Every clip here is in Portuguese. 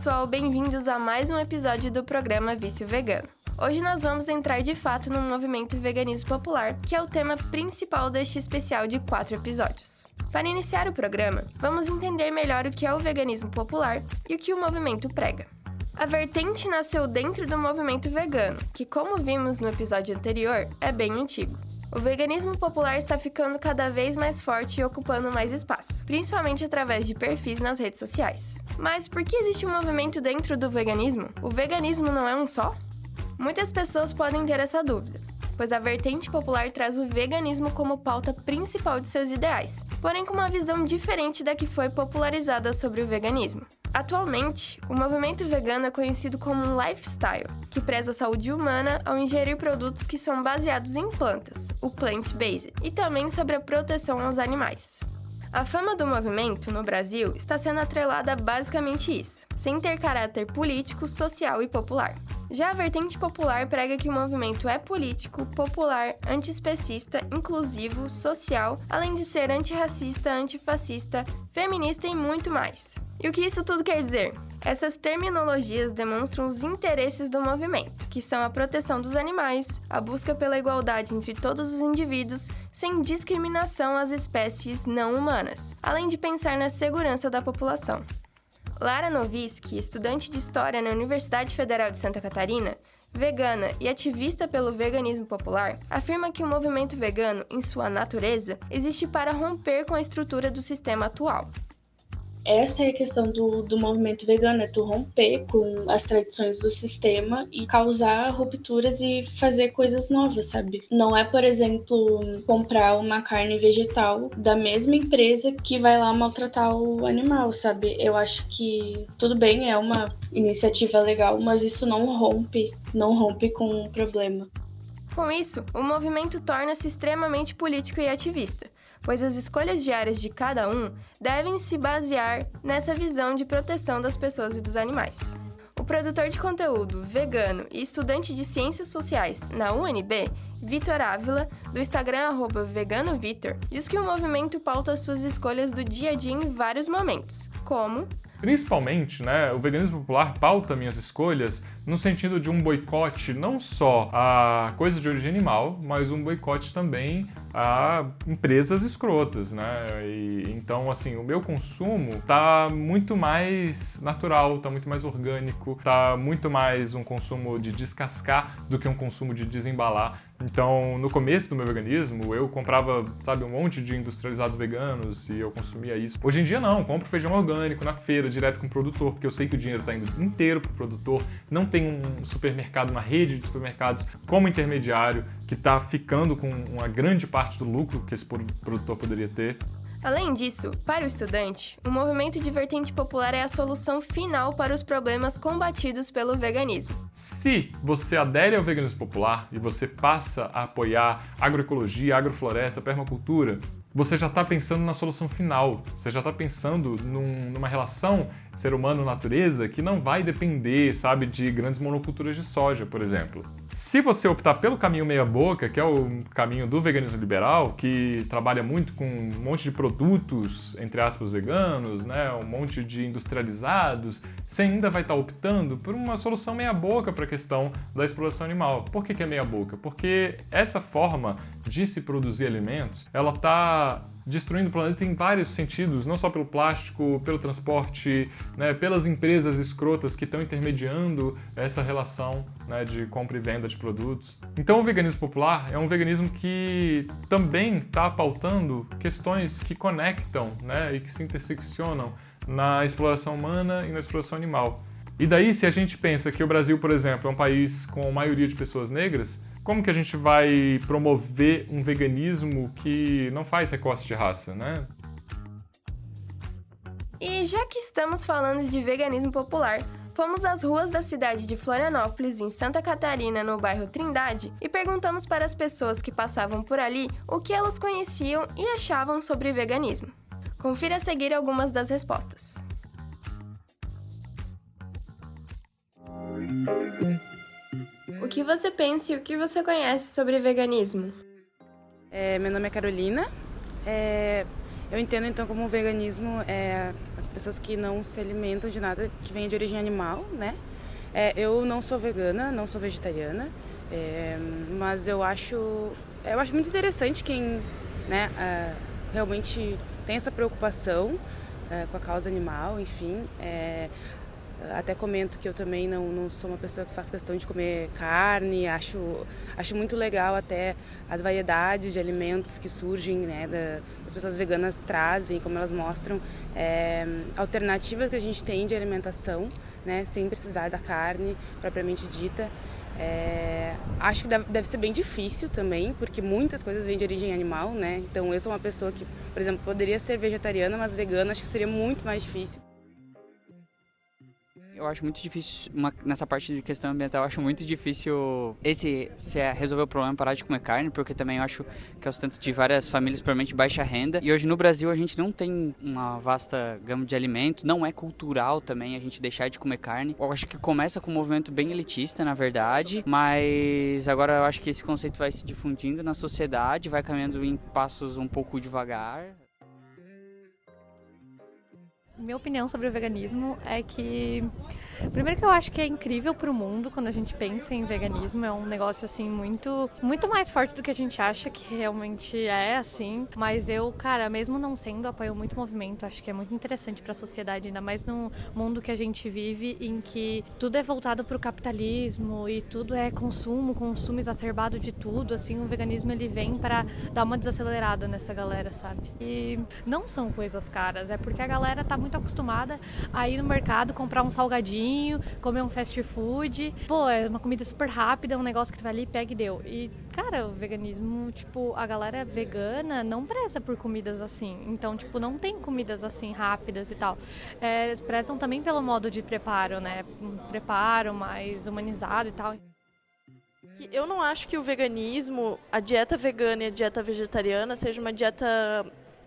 pessoal, bem-vindos a mais um episódio do programa Vício Vegano. Hoje nós vamos entrar de fato no movimento veganismo popular, que é o tema principal deste especial de quatro episódios. Para iniciar o programa, vamos entender melhor o que é o veganismo popular e o que o movimento prega. A vertente nasceu dentro do movimento vegano, que, como vimos no episódio anterior, é bem antigo. O veganismo popular está ficando cada vez mais forte e ocupando mais espaço, principalmente através de perfis nas redes sociais. Mas por que existe um movimento dentro do veganismo? O veganismo não é um só? Muitas pessoas podem ter essa dúvida, pois a vertente popular traz o veganismo como pauta principal de seus ideais, porém com uma visão diferente da que foi popularizada sobre o veganismo. Atualmente, o movimento vegano é conhecido como um lifestyle, que preza a saúde humana ao ingerir produtos que são baseados em plantas, o plant-based, e também sobre a proteção aos animais. A fama do movimento no Brasil está sendo atrelada a basicamente isso, sem ter caráter político, social e popular. Já a vertente popular prega que o movimento é político, popular, antiespecista, inclusivo, social, além de ser antirracista, antifascista, feminista e muito mais. E o que isso tudo quer dizer? Essas terminologias demonstram os interesses do movimento, que são a proteção dos animais, a busca pela igualdade entre todos os indivíduos, sem discriminação às espécies não humanas, além de pensar na segurança da população. Lara Noviski, estudante de História na Universidade Federal de Santa Catarina, vegana e ativista pelo veganismo popular, afirma que o movimento vegano, em sua natureza, existe para romper com a estrutura do sistema atual, essa é a questão do, do movimento vegano, é tu romper com as tradições do sistema e causar rupturas e fazer coisas novas, sabe? Não é, por exemplo, comprar uma carne vegetal da mesma empresa que vai lá maltratar o animal, sabe? Eu acho que tudo bem, é uma iniciativa legal, mas isso não rompe, não rompe com o problema. Com isso, o movimento torna-se extremamente político e ativista pois as escolhas diárias de cada um devem se basear nessa visão de proteção das pessoas e dos animais. O produtor de conteúdo vegano e estudante de ciências sociais na UNB, Vitor Ávila, do Instagram @veganovitor, diz que o movimento pauta suas escolhas do dia a dia em vários momentos, como Principalmente, né, o veganismo popular pauta minhas escolhas no sentido de um boicote não só a coisas de origem animal, mas um boicote também a empresas escrotas, né? E, então, assim, o meu consumo tá muito mais natural, tá muito mais orgânico, tá muito mais um consumo de descascar do que um consumo de desembalar. Então, no começo do meu veganismo, eu comprava, sabe, um monte de industrializados veganos e eu consumia isso. Hoje em dia não, compro feijão orgânico na feira, direto com o produtor, porque eu sei que o dinheiro está indo inteiro pro produtor. Não tem um supermercado, uma rede de supermercados como intermediário que está ficando com uma grande parte do lucro que esse produtor poderia ter. Além disso, para o estudante, o movimento de vertente popular é a solução final para os problemas combatidos pelo veganismo. Se você adere ao veganismo popular e você passa a apoiar agroecologia, agrofloresta, permacultura, você já está pensando na solução final, você já está pensando num, numa relação ser humano-natureza que não vai depender, sabe, de grandes monoculturas de soja, por exemplo. Se você optar pelo caminho meia-boca, que é o caminho do veganismo liberal, que trabalha muito com um monte de produtos, entre aspas, veganos, né, um monte de industrializados, você ainda vai estar tá optando por uma solução meia-boca para a questão da exploração animal. Por que, que é meia-boca? Porque essa forma de se produzir alimentos, ela está destruindo o planeta em vários sentidos, não só pelo plástico, pelo transporte, né, pelas empresas escrotas que estão intermediando essa relação né, de compra e venda de produtos. Então, o veganismo popular é um veganismo que também está pautando questões que conectam né, e que se interseccionam na exploração humana e na exploração animal. E daí, se a gente pensa que o Brasil, por exemplo, é um país com maioria de pessoas negras, como que a gente vai promover um veganismo que não faz recorte de raça, né? E já que estamos falando de veganismo popular, fomos às ruas da cidade de Florianópolis, em Santa Catarina, no bairro Trindade, e perguntamos para as pessoas que passavam por ali o que elas conheciam e achavam sobre veganismo. Confira a seguir algumas das respostas. O que você pensa e o que você conhece sobre veganismo? É, meu nome é Carolina. É, Eu entendo então como o veganismo é as pessoas que não se alimentam de nada que venha de origem animal, né? É, eu não sou vegana, não sou vegetariana, é, mas eu acho, eu acho muito interessante quem né, é, realmente tem essa preocupação é, com a causa animal, enfim. Até comento que eu também não, não sou uma pessoa que faz questão de comer carne, acho, acho muito legal até as variedades de alimentos que surgem, né, da, as pessoas veganas trazem, como elas mostram, é, alternativas que a gente tem de alimentação, né, sem precisar da carne propriamente dita. É, acho que deve, ser bem difícil também, porque muitas coisas vêm de origem animal, né? Então eu sou uma pessoa que, por exemplo, poderia ser vegetariana, mas vegana acho que seria muito mais difícil eu acho muito difícil, uma, nessa parte de questão ambiental, eu acho muito difícil esse se é resolver o problema parar de comer carne, porque também eu acho que é o sustento de várias famílias, provavelmente baixa renda. E hoje no Brasil a gente não tem uma vasta gama de alimentos, não é cultural também a gente deixar de comer carne. Eu acho que começa com um movimento bem elitista, na verdade, mas agora eu acho que esse conceito vai se difundindo na sociedade, vai caminhando em passos um pouco devagar. Minha opinião sobre o veganismo é que Primeiro que eu acho que é incrível para o mundo quando a gente pensa em veganismo, é um negócio assim muito muito mais forte do que a gente acha que realmente é assim, mas eu, cara, mesmo não sendo, apoio muito movimento, acho que é muito interessante para a sociedade, ainda mais no mundo que a gente vive em que tudo é voltado para o capitalismo e tudo é consumo, consumo exacerbado de tudo, assim, o veganismo ele vem para dar uma desacelerada nessa galera, sabe? E não são coisas caras, é porque a galera tá muito acostumada a ir no mercado comprar um salgadinho comer um fast food. Pô, é uma comida super rápida, um negócio que tu vai ali, pega e deu. E, cara, o veganismo, tipo, a galera vegana não preza por comidas assim. Então, tipo, não tem comidas assim rápidas e tal. É, eles prezam também pelo modo de preparo, né? Um preparo mais humanizado e tal. Eu não acho que o veganismo, a dieta vegana e a dieta vegetariana seja uma dieta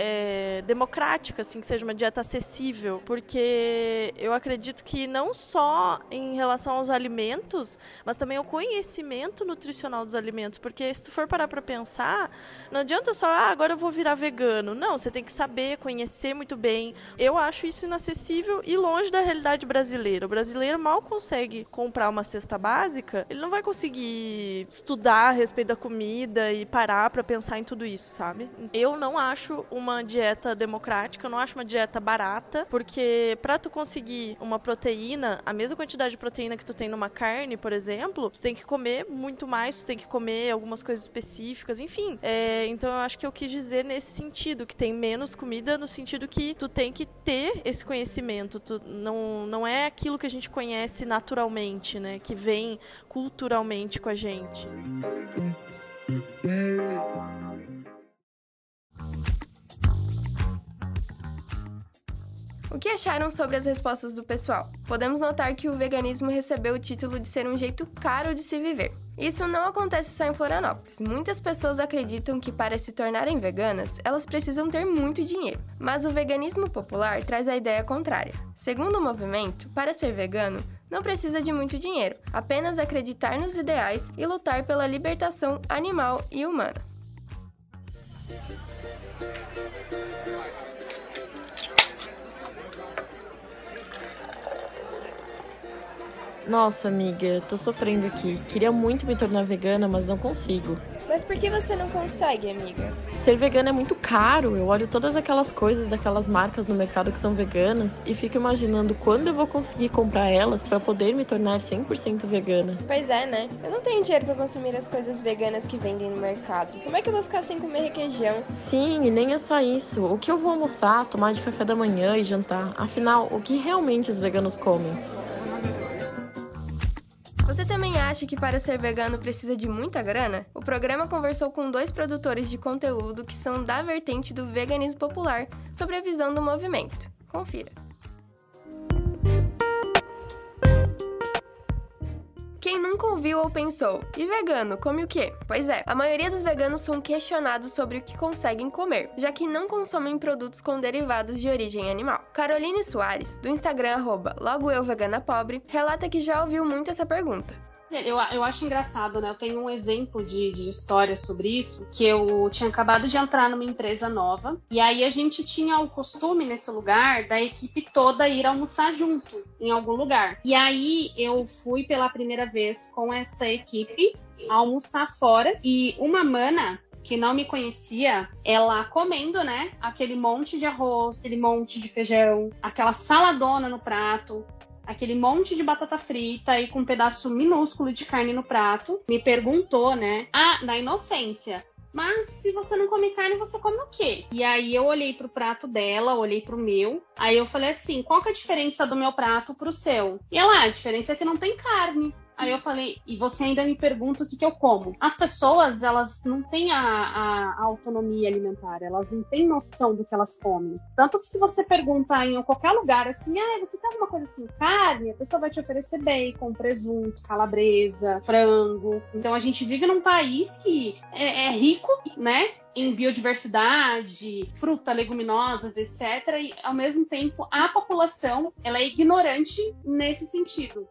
é, democrática, assim, que seja uma dieta acessível, porque eu acredito que não só em relação aos alimentos, mas também o conhecimento nutricional dos alimentos, porque se tu for parar para pensar, não adianta só, ah, agora eu vou virar vegano. Não, você tem que saber, conhecer muito bem. Eu acho isso inacessível e longe da realidade brasileira. O brasileiro mal consegue comprar uma cesta básica, ele não vai conseguir estudar a respeito da comida e parar para pensar em tudo isso, sabe? Eu não acho uma uma dieta democrática, eu não acho uma dieta barata, porque para tu conseguir uma proteína, a mesma quantidade de proteína que tu tem numa carne, por exemplo, tu tem que comer muito mais, tu tem que comer algumas coisas específicas, enfim. É, então eu acho que eu quis dizer nesse sentido, que tem menos comida no sentido que tu tem que ter esse conhecimento, tu não, não é aquilo que a gente conhece naturalmente, né, que vem culturalmente com a gente. O que acharam sobre as respostas do pessoal? Podemos notar que o veganismo recebeu o título de ser um jeito caro de se viver. Isso não acontece só em Florianópolis. Muitas pessoas acreditam que para se tornarem veganas, elas precisam ter muito dinheiro. Mas o veganismo popular traz a ideia contrária. Segundo o movimento, para ser vegano, não precisa de muito dinheiro, apenas acreditar nos ideais e lutar pela libertação animal e humana. Nossa, amiga, tô sofrendo aqui. Queria muito me tornar vegana, mas não consigo. Mas por que você não consegue, amiga? Ser vegana é muito caro. Eu olho todas aquelas coisas daquelas marcas no mercado que são veganas e fico imaginando quando eu vou conseguir comprar elas para poder me tornar 100% vegana. Pois é, né? Eu não tenho dinheiro para consumir as coisas veganas que vendem no mercado. Como é que eu vou ficar sem comer requeijão? Sim, e nem é só isso. O que eu vou almoçar, tomar de café da manhã e jantar? Afinal, o que realmente os veganos comem? Você também acha que para ser vegano precisa de muita grana? O programa conversou com dois produtores de conteúdo que são da vertente do veganismo popular sobre a visão do movimento. Confira. Nunca ouviu ou pensou, e vegano, come o quê? Pois é, a maioria dos veganos são questionados sobre o que conseguem comer, já que não consomem produtos com derivados de origem animal. Caroline Soares, do Instagram arroba LogoEuVeganaPobre, relata que já ouviu muito essa pergunta. Eu, eu acho engraçado, né? Eu tenho um exemplo de, de história sobre isso, que eu tinha acabado de entrar numa empresa nova, e aí a gente tinha o costume nesse lugar da equipe toda ir almoçar junto em algum lugar. E aí eu fui pela primeira vez com essa equipe almoçar fora, e uma mana que não me conhecia, ela comendo, né? Aquele monte de arroz, aquele monte de feijão, aquela saladona no prato, aquele monte de batata frita e com um pedaço minúsculo de carne no prato. Me perguntou, né? Ah, na inocência. Mas se você não come carne, você come o quê? E aí eu olhei pro prato dela, olhei pro meu. Aí eu falei assim: qual que é a diferença do meu prato pro seu? E ela, ah, a diferença é que não tem carne. Aí eu falei, e você ainda me pergunta o que, que eu como. As pessoas, elas não têm a, a, autonomia alimentar, elas não têm noção do que elas comem. Tanto que se você perguntar em qualquer lugar assim, ah, você tem alguma coisa assim, carne, a pessoa vai te oferecer bacon, presunto, calabresa, frango. Então a gente vive num país que é, é rico, né? em biodiversidade, fruta, leguminosas, etc. E ao mesmo tempo a população ela é ignorante nesse sentido.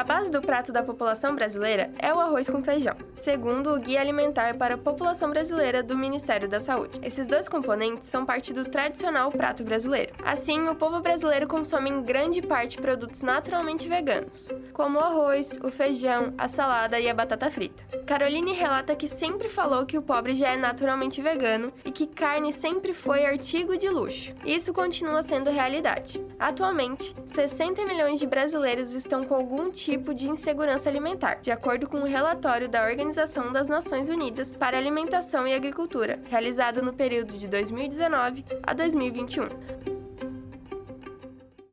A base do prato da população brasileira é o arroz com feijão, segundo o Guia Alimentar para a População Brasileira do Ministério da Saúde. Esses dois componentes são parte do tradicional prato brasileiro. Assim, o povo brasileiro consome em grande parte produtos naturalmente veganos, como o arroz, o feijão, a salada e a batata frita. Caroline relata que sempre falou que o pobre já é naturalmente vegano e que carne sempre foi artigo de luxo. Isso continua sendo realidade. Atualmente, 60 milhões de brasileiros estão com algum tipo tipo de insegurança alimentar, de acordo com um relatório da Organização das Nações Unidas para Alimentação e Agricultura, realizado no período de 2019 a 2021.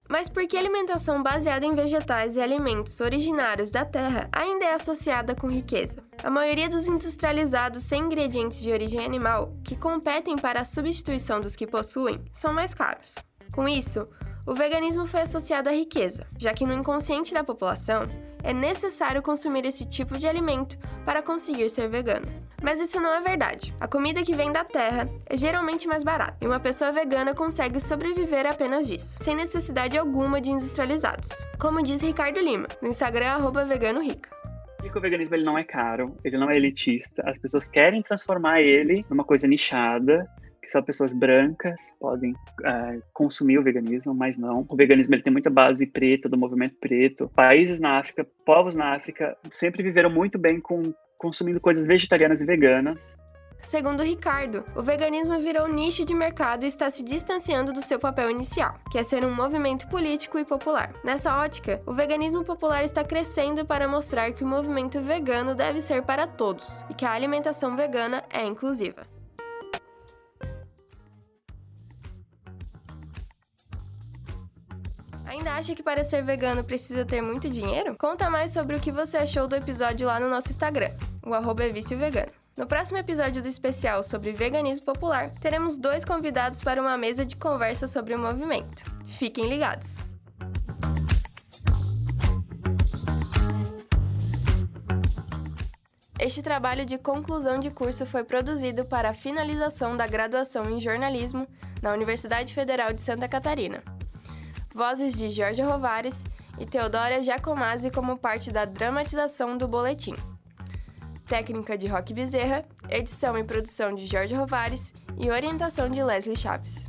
Mas por que alimentação baseada em vegetais e alimentos originários da terra ainda é associada com riqueza? A maioria dos industrializados sem ingredientes de origem animal, que competem para a substituição dos que possuem, são mais caros. Com isso, o veganismo foi associado à riqueza, já que no inconsciente da população é necessário consumir esse tipo de alimento para conseguir ser vegano. Mas isso não é verdade. A comida que vem da terra é geralmente mais barata, e uma pessoa vegana consegue sobreviver apenas disso, sem necessidade alguma de industrializados. Como diz Ricardo Lima, no Instagram @veganorica. o veganismo ele não é caro, ele não é elitista. As pessoas querem transformar ele numa coisa nichada que só pessoas brancas podem uh, consumir o veganismo, mas não. O veganismo ele tem muita base preta, do movimento preto. Países na África, povos na África, sempre viveram muito bem com consumindo coisas vegetarianas e veganas. Segundo Ricardo, o veganismo virou nicho de mercado e está se distanciando do seu papel inicial, que é ser um movimento político e popular. Nessa ótica, o veganismo popular está crescendo para mostrar que o movimento vegano deve ser para todos e que a alimentação vegana é inclusiva. Ainda acha que para ser vegano precisa ter muito dinheiro? Conta mais sobre o que você achou do episódio lá no nosso Instagram, o arroba é vegano. No próximo episódio do especial sobre veganismo popular, teremos dois convidados para uma mesa de conversa sobre o movimento. Fiquem ligados! Este trabalho de conclusão de curso foi produzido para a finalização da graduação em jornalismo na Universidade Federal de Santa Catarina vozes de Jorge Rovares e Teodora Giacomazzi como parte da dramatização do boletim. Técnica de Roque Bezerra, edição e produção de Jorge Rovares e orientação de Leslie Chaves.